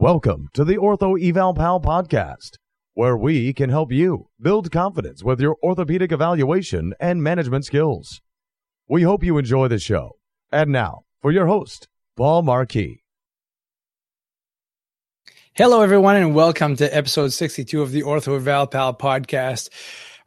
Welcome to the Ortho Eval Pal podcast, where we can help you build confidence with your orthopedic evaluation and management skills. We hope you enjoy the show. And now, for your host, Paul Marquis. Hello, everyone, and welcome to episode 62 of the Ortho Eval Pal podcast.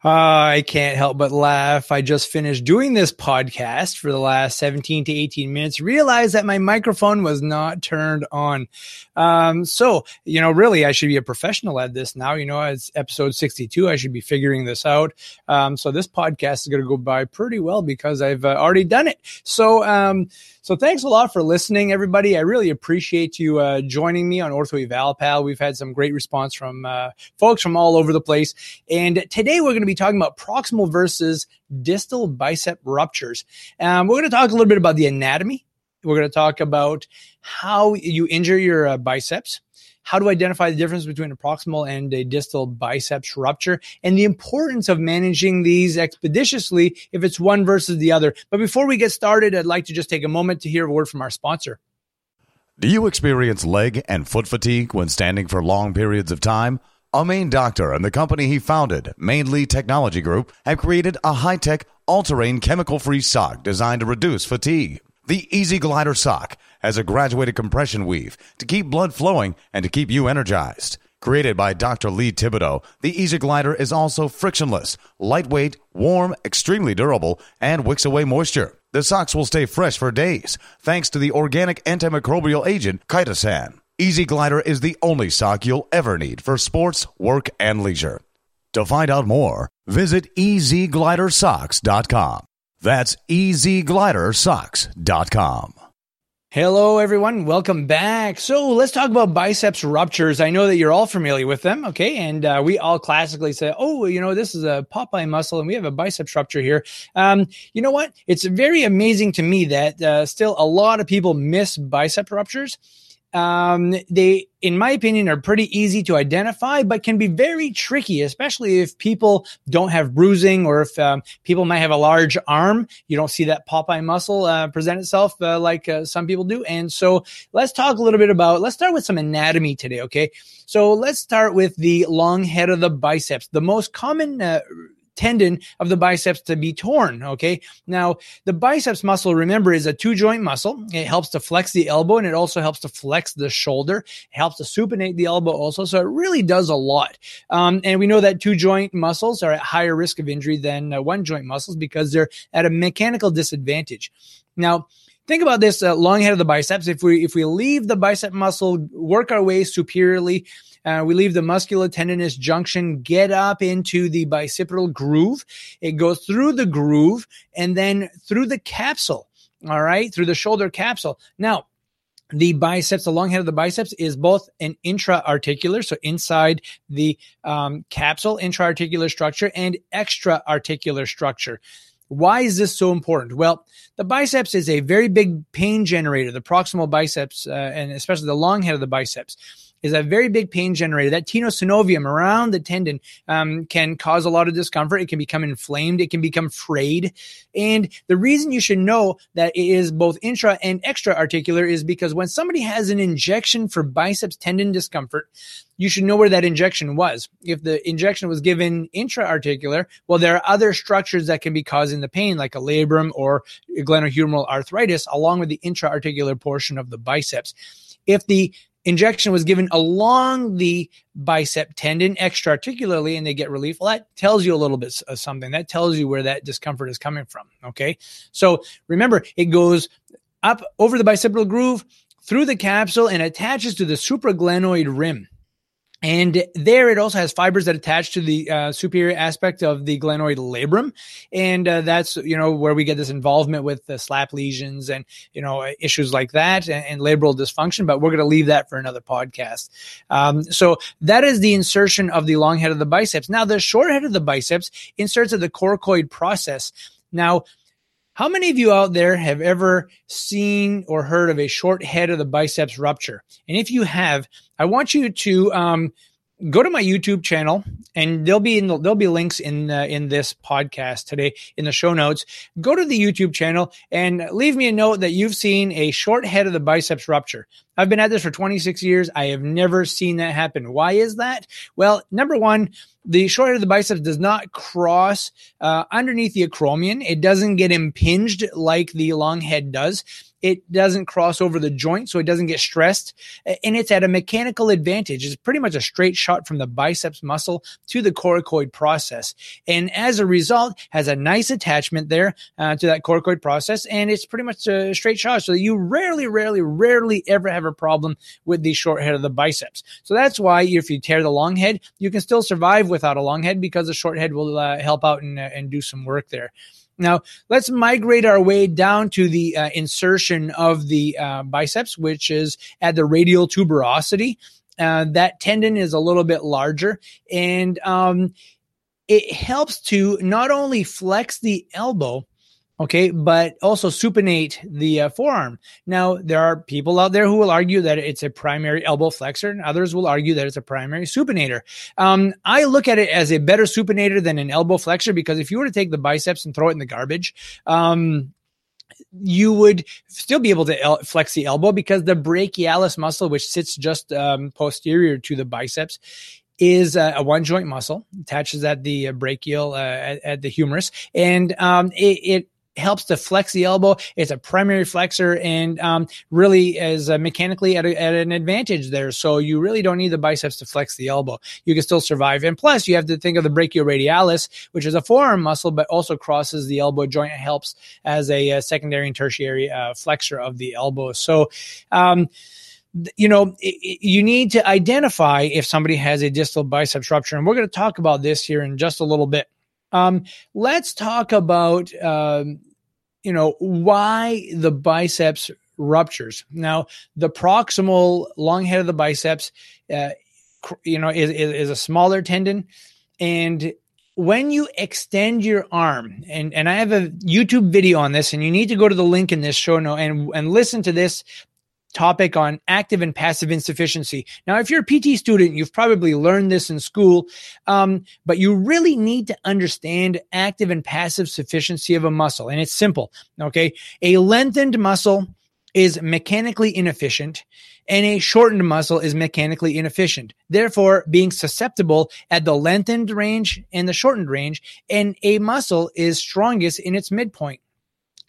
Uh, I can't help but laugh. I just finished doing this podcast for the last 17 to 18 minutes, realized that my microphone was not turned on. Um, so, you know, really, I should be a professional at this now. You know, it's episode 62. I should be figuring this out. Um, so this podcast is going to go by pretty well because I've uh, already done it. So, um, so thanks a lot for listening, everybody. I really appreciate you uh, joining me on Ortho Eval Pal. We've had some great response from uh, folks from all over the place. And today we're going to be talking about proximal versus distal bicep ruptures. Um, we're going to talk a little bit about the anatomy. We're going to talk about how you injure your uh, biceps how to identify the difference between a proximal and a distal biceps rupture, and the importance of managing these expeditiously if it's one versus the other. But before we get started, I'd like to just take a moment to hear a word from our sponsor. Do you experience leg and foot fatigue when standing for long periods of time? A Maine doctor and the company he founded, Mainly Technology Group, have created a high tech, all terrain, chemical free sock designed to reduce fatigue. The Easy Glider sock has a graduated compression weave to keep blood flowing and to keep you energized. Created by Dr. Lee Thibodeau, the Easy Glider is also frictionless, lightweight, warm, extremely durable, and wicks away moisture. The socks will stay fresh for days thanks to the organic antimicrobial agent chitosan. Easy Glider is the only sock you'll ever need for sports, work, and leisure. To find out more, visit easyglidersocks.com. That's easyglidersocks.com. Hello, everyone. Welcome back. So let's talk about biceps ruptures. I know that you're all familiar with them. Okay. And uh, we all classically say, oh, you know, this is a Popeye muscle and we have a biceps rupture here. Um, you know what? It's very amazing to me that uh, still a lot of people miss bicep ruptures um, they, in my opinion, are pretty easy to identify, but can be very tricky, especially if people don't have bruising or if um, people might have a large arm. You don't see that Popeye muscle uh, present itself uh, like uh, some people do. And so let's talk a little bit about, let's start with some anatomy today. Okay. So let's start with the long head of the biceps. The most common uh, tendon of the biceps to be torn. Okay. Now, the biceps muscle, remember, is a two joint muscle. It helps to flex the elbow and it also helps to flex the shoulder. It helps to supinate the elbow also. So it really does a lot. Um, and we know that two joint muscles are at higher risk of injury than uh, one joint muscles because they're at a mechanical disadvantage. Now, think about this uh, long head of the biceps. If we if we leave the bicep muscle, work our way superiorly, uh, we leave the musculotendinous junction, get up into the bicipital groove. It goes through the groove and then through the capsule. All right, through the shoulder capsule. Now, the biceps, the long head of the biceps is both an intra-articular, so inside the um, capsule, intra-articular structure, and extra-articular structure. Why is this so important? Well, the biceps is a very big pain generator, the proximal biceps, uh, and especially the long head of the biceps is a very big pain generator. That tenosynovium around the tendon um, can cause a lot of discomfort. It can become inflamed. It can become frayed. And the reason you should know that it is both intra and extra articular is because when somebody has an injection for biceps tendon discomfort, you should know where that injection was. If the injection was given intra-articular, well, there are other structures that can be causing the pain, like a labrum or glenohumeral arthritis, along with the intra-articular portion of the biceps. If the injection was given along the bicep tendon extra-articularly and they get relief, well, that tells you a little bit of something. That tells you where that discomfort is coming from. Okay. So remember, it goes up over the bicipital groove through the capsule and attaches to the supraglenoid rim. And there it also has fibers that attach to the uh, superior aspect of the glenoid labrum. And uh, that's, you know, where we get this involvement with the SLAP lesions and, you know, issues like that and, and labral dysfunction. But we're going to leave that for another podcast. Um, so that is the insertion of the long head of the biceps. Now, the short head of the biceps inserts of the coracoid process. Now, how many of you out there have ever seen or heard of a short head of the biceps rupture? And if you have, I want you to um, go to my YouTube channel, and there'll be the, there'll be links in uh, in this podcast today in the show notes. Go to the YouTube channel and leave me a note that you've seen a short head of the biceps rupture. I've been at this for 26 years. I have never seen that happen. Why is that? Well, number one, the short head of the biceps does not cross uh, underneath the acromion. It doesn't get impinged like the long head does. It doesn't cross over the joint, so it doesn't get stressed. And it's at a mechanical advantage. It's pretty much a straight shot from the biceps muscle to the coracoid process. And as a result, has a nice attachment there uh, to that coracoid process. And it's pretty much a straight shot. So you rarely, rarely, rarely ever have a problem with the short head of the biceps. So that's why if you tear the long head, you can still survive without a long head because the short head will uh, help out and, uh, and do some work there. Now, let's migrate our way down to the uh, insertion of the uh, biceps, which is at the radial tuberosity. Uh, that tendon is a little bit larger and um, it helps to not only flex the elbow, Okay, but also supinate the uh, forearm. Now, there are people out there who will argue that it's a primary elbow flexor, and others will argue that it's a primary supinator. Um, I look at it as a better supinator than an elbow flexor because if you were to take the biceps and throw it in the garbage, um, you would still be able to flex the elbow because the brachialis muscle, which sits just um, posterior to the biceps, is a, a, one joint muscle attaches at the uh, brachial uh, at, at, the humerus, and um, it, it, helps to flex the elbow. It's a primary flexor and um, really is uh, mechanically at, a, at, an advantage there. So you really don't need the biceps to flex the elbow. You can still survive. And plus, you have to think of the brachioradialis, which is a forearm muscle, but also crosses the elbow joint and helps as a, a secondary and tertiary uh, flexor of the elbow. So, um, you know, you need to identify if somebody has a distal biceps rupture. And we're going to talk about this here in just a little bit. Um, let's talk about, um, you know, why the biceps ruptures. Now, the proximal long head of the biceps, uh, you know, is, is, is a smaller tendon. And when you extend your arm, and, and I have a YouTube video on this, and you need to go to the link in this show note and, and listen to this topic on active and passive insufficiency. Now, if you're a PT student, you've probably learned this in school, um, but you really need to understand active and passive sufficiency of a muscle. And it's simple. Okay. A lengthened muscle is mechanically inefficient and a shortened muscle is mechanically inefficient. Therefore, being susceptible at the lengthened range and the shortened range, and a muscle is strongest in its midpoint.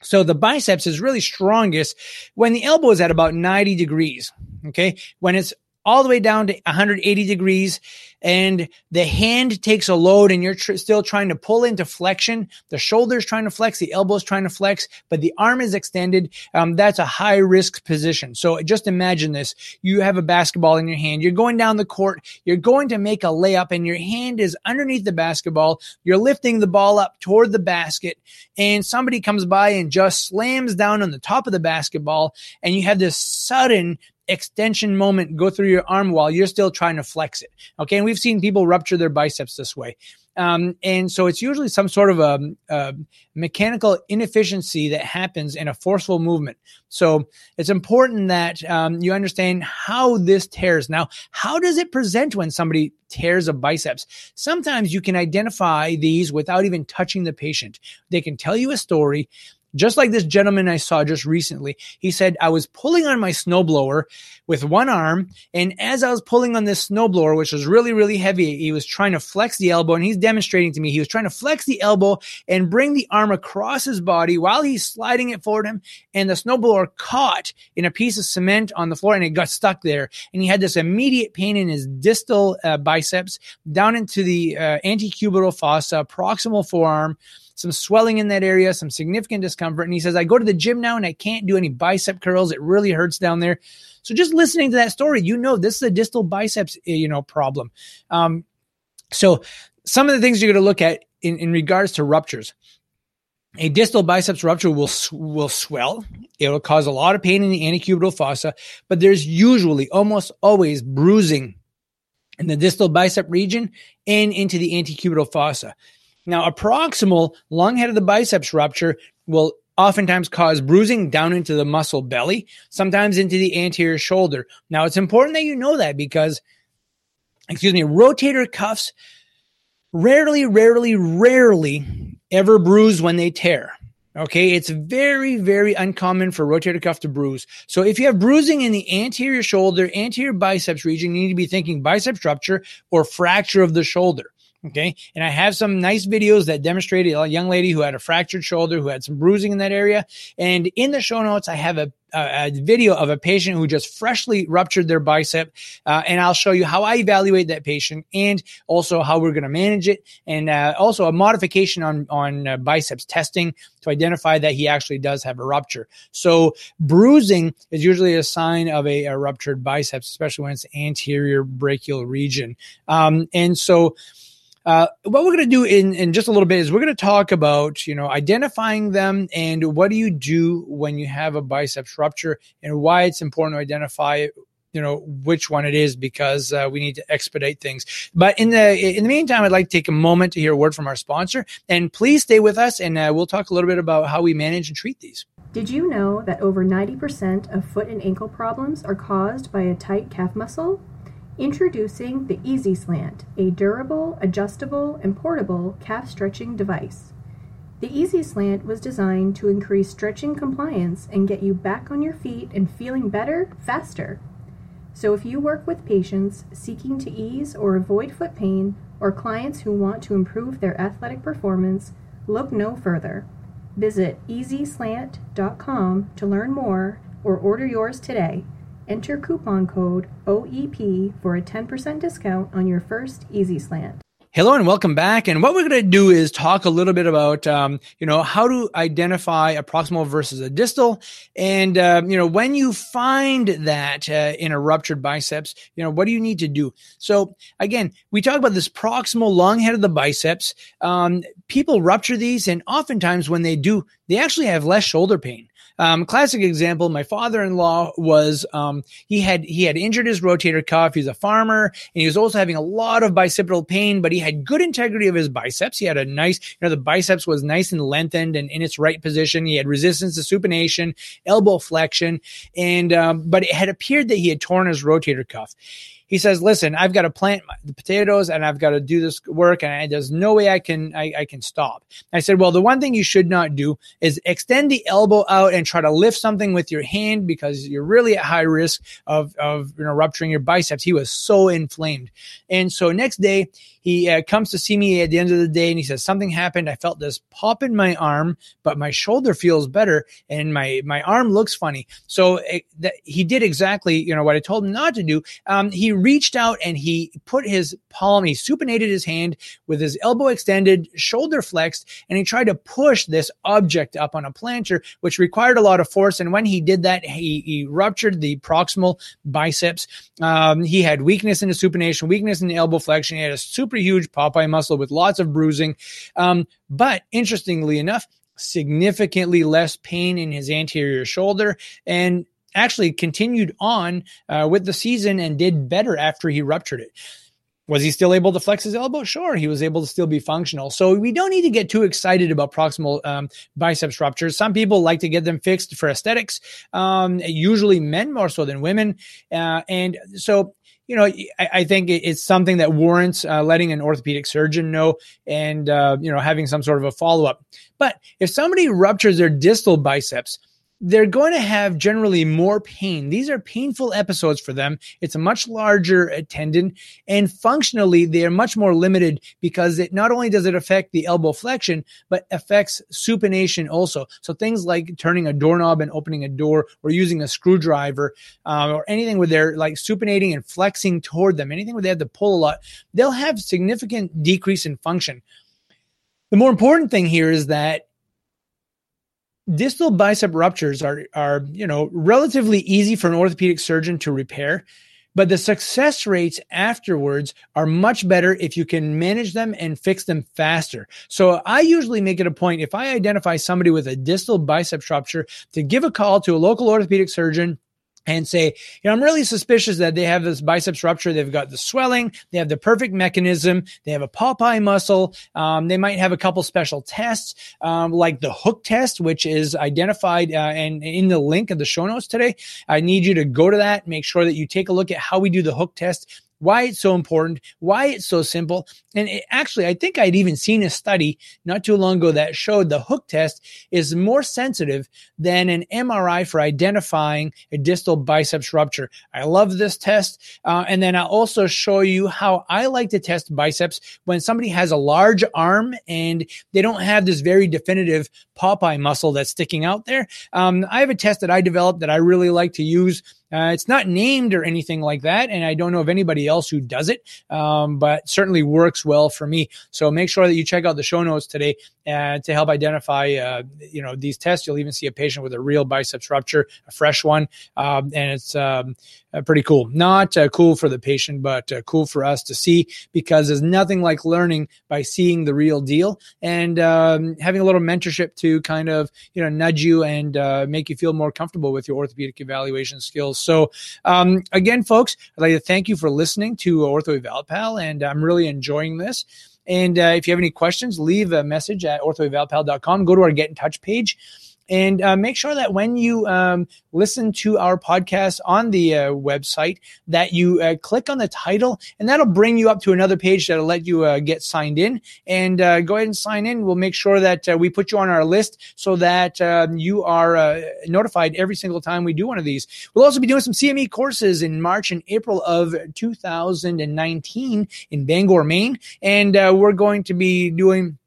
So the biceps is really strongest when the elbow is at about 90 degrees. Okay. When it's all the way down to 180 degrees and the hand takes a load and you're tr- still trying to pull into flexion. The shoulder's trying to flex, the elbow's trying to flex, but the arm is extended. Um, that's a high risk position. So just imagine this. You have a basketball in your hand. You're going down the court. You're going to make a layup and your hand is underneath the basketball. You're lifting the ball up toward the basket and somebody comes by and just slams down on the top of the basketball and you have this sudden extension moment go through your arm while you're still trying to flex it. Okay. And we've seen people rupture their biceps this way. Um, and so it's usually some sort of a, a, mechanical inefficiency that happens in a forceful movement. So it's important that um, you understand how this tears. Now, how does it present when somebody tears a biceps? Sometimes you can identify these without even touching the patient. They can tell you a story just like this gentleman I saw just recently. He said, I was pulling on my snowblower with one arm. And as I was pulling on this snowblower, which was really, really heavy, he was trying to flex the elbow and he's demonstrating to me. He was trying to flex the elbow and bring the arm across his body while he's sliding it forward him. And the snowblower caught in a piece of cement on the floor and it got stuck there. And he had this immediate pain in his distal uh, biceps down into the uh, antecubital fossa, proximal forearm some swelling in that area, some significant discomfort. And he says, I go to the gym now and I can't do any bicep curls. It really hurts down there. So just listening to that story, you know, this is a distal biceps, eh, you know, problem. Um, so some of the things you're going to look at in, in regards to ruptures. A distal biceps rupture will will swell. It will cause a lot of pain in the antecubital fossa, but there's usually almost always bruising in the distal bicep region and into the antecubital fossa. Now, a proximal long head of the biceps rupture will oftentimes cause bruising down into the muscle belly, sometimes into the anterior shoulder. Now, it's important that you know that because, excuse me, rotator cuffs rarely, rarely, rarely ever bruise when they tear. Okay, it's very, very uncommon for rotator cuff to bruise. So if you have bruising in the anterior shoulder, anterior biceps region, you need to be thinking biceps rupture or fracture of the shoulder. Okay. And I have some nice videos that demonstrated a young lady who had a fractured shoulder, who had some bruising in that area. And in the show notes, I have a, a, a video of a patient who just freshly ruptured their bicep. Uh, and I'll show you how I evaluate that patient and also how we're going to manage it. And uh, also a modification on, on uh, biceps testing to identify that he actually does have a rupture. So bruising is usually a sign of a, a ruptured biceps, especially when it's anterior brachial region. Um, and so, uh, what we're going to do in, in just a little bit is we're going to talk about, you know, identifying them and what do you do when you have a biceps rupture and why it's important to identify you know which one it is because uh, we need to expedite things. But in the in the meantime i'd like to take a moment to hear a word from our sponsor and please stay with us and uh, we'll talk a little bit about how we manage and treat these. Did you know that over 90% of foot and ankle problems are caused by a tight calf muscle Introducing the Easy Slant, a durable, adjustable, and portable calf stretching device. The Easy Slant was designed to increase stretching compliance and get you back on your feet and feeling better faster. So, if you work with patients seeking to ease or avoid foot pain, or clients who want to improve their athletic performance, look no further. Visit easyslant.com to learn more or order yours today. Enter coupon code OEP for a 10% discount on your first Easy Slant. Hello and welcome back. And what we're going to do is talk a little bit about, um, you know, how to identify a proximal versus a distal. And, uh, you know, when you find that uh, in a ruptured biceps, you know, what do you need to do? So again, we talk about this proximal long head of the biceps. Um, people rupture these and oftentimes when they do, they actually have less shoulder pain. Um, classic example, my father-in-law was, um, he had, he had injured his rotator cuff. He's a farmer and he was also having a lot of bicipital pain, but he had good integrity of his biceps. He had a nice, you know, the biceps was nice and lengthened and in its right position. He had resistance to supination, elbow flexion, and, um, but it had appeared that he had torn his rotator cuff he says, listen, I've got to plant the potatoes and I've got to do this work and I, there's no way I can, I, I can stop. I said, well, the one thing you should not do is extend the elbow out and try to lift something with your hand because you're really at high risk of, of, you know, rupturing your biceps. He was so inflamed. And so next day he uh, comes to see me at the end of the day and he says, something happened. I felt this pop in my arm, but my shoulder feels better and my, my arm looks funny. So it, eh, that he did exactly, you know, what I told him not to do. Um, he reached out and he put his palm, he supinated his hand with his elbow extended, shoulder flexed, and he tried to push this object up on a plancher, which required a lot of force. And when he did that, he, he ruptured the proximal biceps. Um, he had weakness in the supination, weakness in the elbow flexion. He had a super huge Popeye muscle with lots of bruising. Um, but interestingly enough, significantly less pain in his anterior shoulder and actually continued on uh, with the season and did better after he ruptured it. Was he still able to flex his elbow? Sure, he was able to still be functional. So we don't need to get too excited about proximal um, biceps ruptures. Some people like to get them fixed for aesthetics, um, usually men more so than women. Uh, and so you know, I, I, think it's something that warrants uh, letting an orthopedic surgeon know and, uh, you know, having some sort of a follow up. But if somebody ruptures their distal biceps, they're going to have generally more pain. These are painful episodes for them. It's a much larger tendon and functionally they are much more limited because it not only does it affect the elbow flexion, but affects supination also. So things like turning a doorknob and opening a door or using a screwdriver um, or anything where they're like supinating and flexing toward them, anything where they have to pull a lot, they'll have significant decrease in function. The more important thing here is that distal bicep ruptures are are you know relatively easy for an orthopedic surgeon to repair but the success rates afterwards are much better if you can manage them and fix them faster. So I usually make it a point if I identify somebody with a distal bicep rupture to give a call to a local orthopedic surgeon and say, you know, I'm really suspicious that they have this biceps rupture. They've got the swelling. They have the perfect mechanism. They have a Popeye muscle. Um, they might have a couple special tests, um, like the hook test, which is identified uh, and in the link of the show notes today. I need you to go to that, make sure that you take a look at how we do the hook test why it's so important, why it's so simple. And it, actually, I think I'd even seen a study not too long ago that showed the hook test is more sensitive than an MRI for identifying a distal biceps rupture. I love this test. Uh, and then I'll also show you how I like to test biceps when somebody has a large arm and they don't have this very definitive Popeye muscle that's sticking out there. Um, I have a test that I developed that I really like to use uh, it's not named or anything like that, and I don't know of anybody else who does it, um, but certainly works well for me. So make sure that you check out the show notes today uh, to help identify, uh, you know, these tests. You'll even see a patient with a real biceps rupture, a fresh one, um, and it's um, uh, pretty cool. Not uh, cool for the patient, but uh, cool for us to see because there's nothing like learning by seeing the real deal and um, having a little mentorship to kind of you know nudge you and make you feel more comfortable with your orthopedic evaluation skills. So, um, again, folks, I'd like to thank you for listening to Ortho Eval Pal, and I'm really enjoying this. And uh, if you have any questions, leave a message at orthoevalpal.com. Go to our Get in Touch page and uh, make sure that when you um, listen to our podcast on the uh, website, that you uh, click on the title, and that'll bring you up to another page that'll let you uh, get signed in. And uh, go ahead and sign in. We'll make sure that uh, we put you on our list so that um, you are notified every single time we do one of these. We'll also be doing some CME courses in March and April of 2019 in Bangor, Maine, and we're going to be doing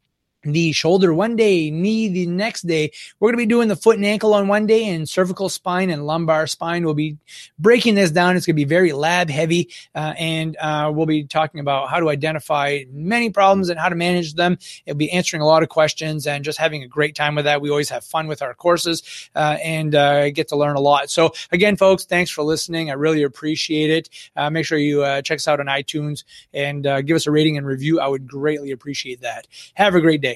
the shoulder one day, knee the next day. We're going to be doing the foot and ankle on one day, and cervical spine and lumbar spine. We'll be breaking this down. It's going to be very lab heavy, uh, and uh, we'll be talking about how to identify many problems and how to manage them. It'll be answering a lot of questions and just having a great time with that. We always have fun with our courses uh, and uh, get to learn a lot. So, again, folks, thanks for listening. I really appreciate it. Uh, make sure you uh, check us out on iTunes and give us a rating and review. I would greatly appreciate that. Have a great day.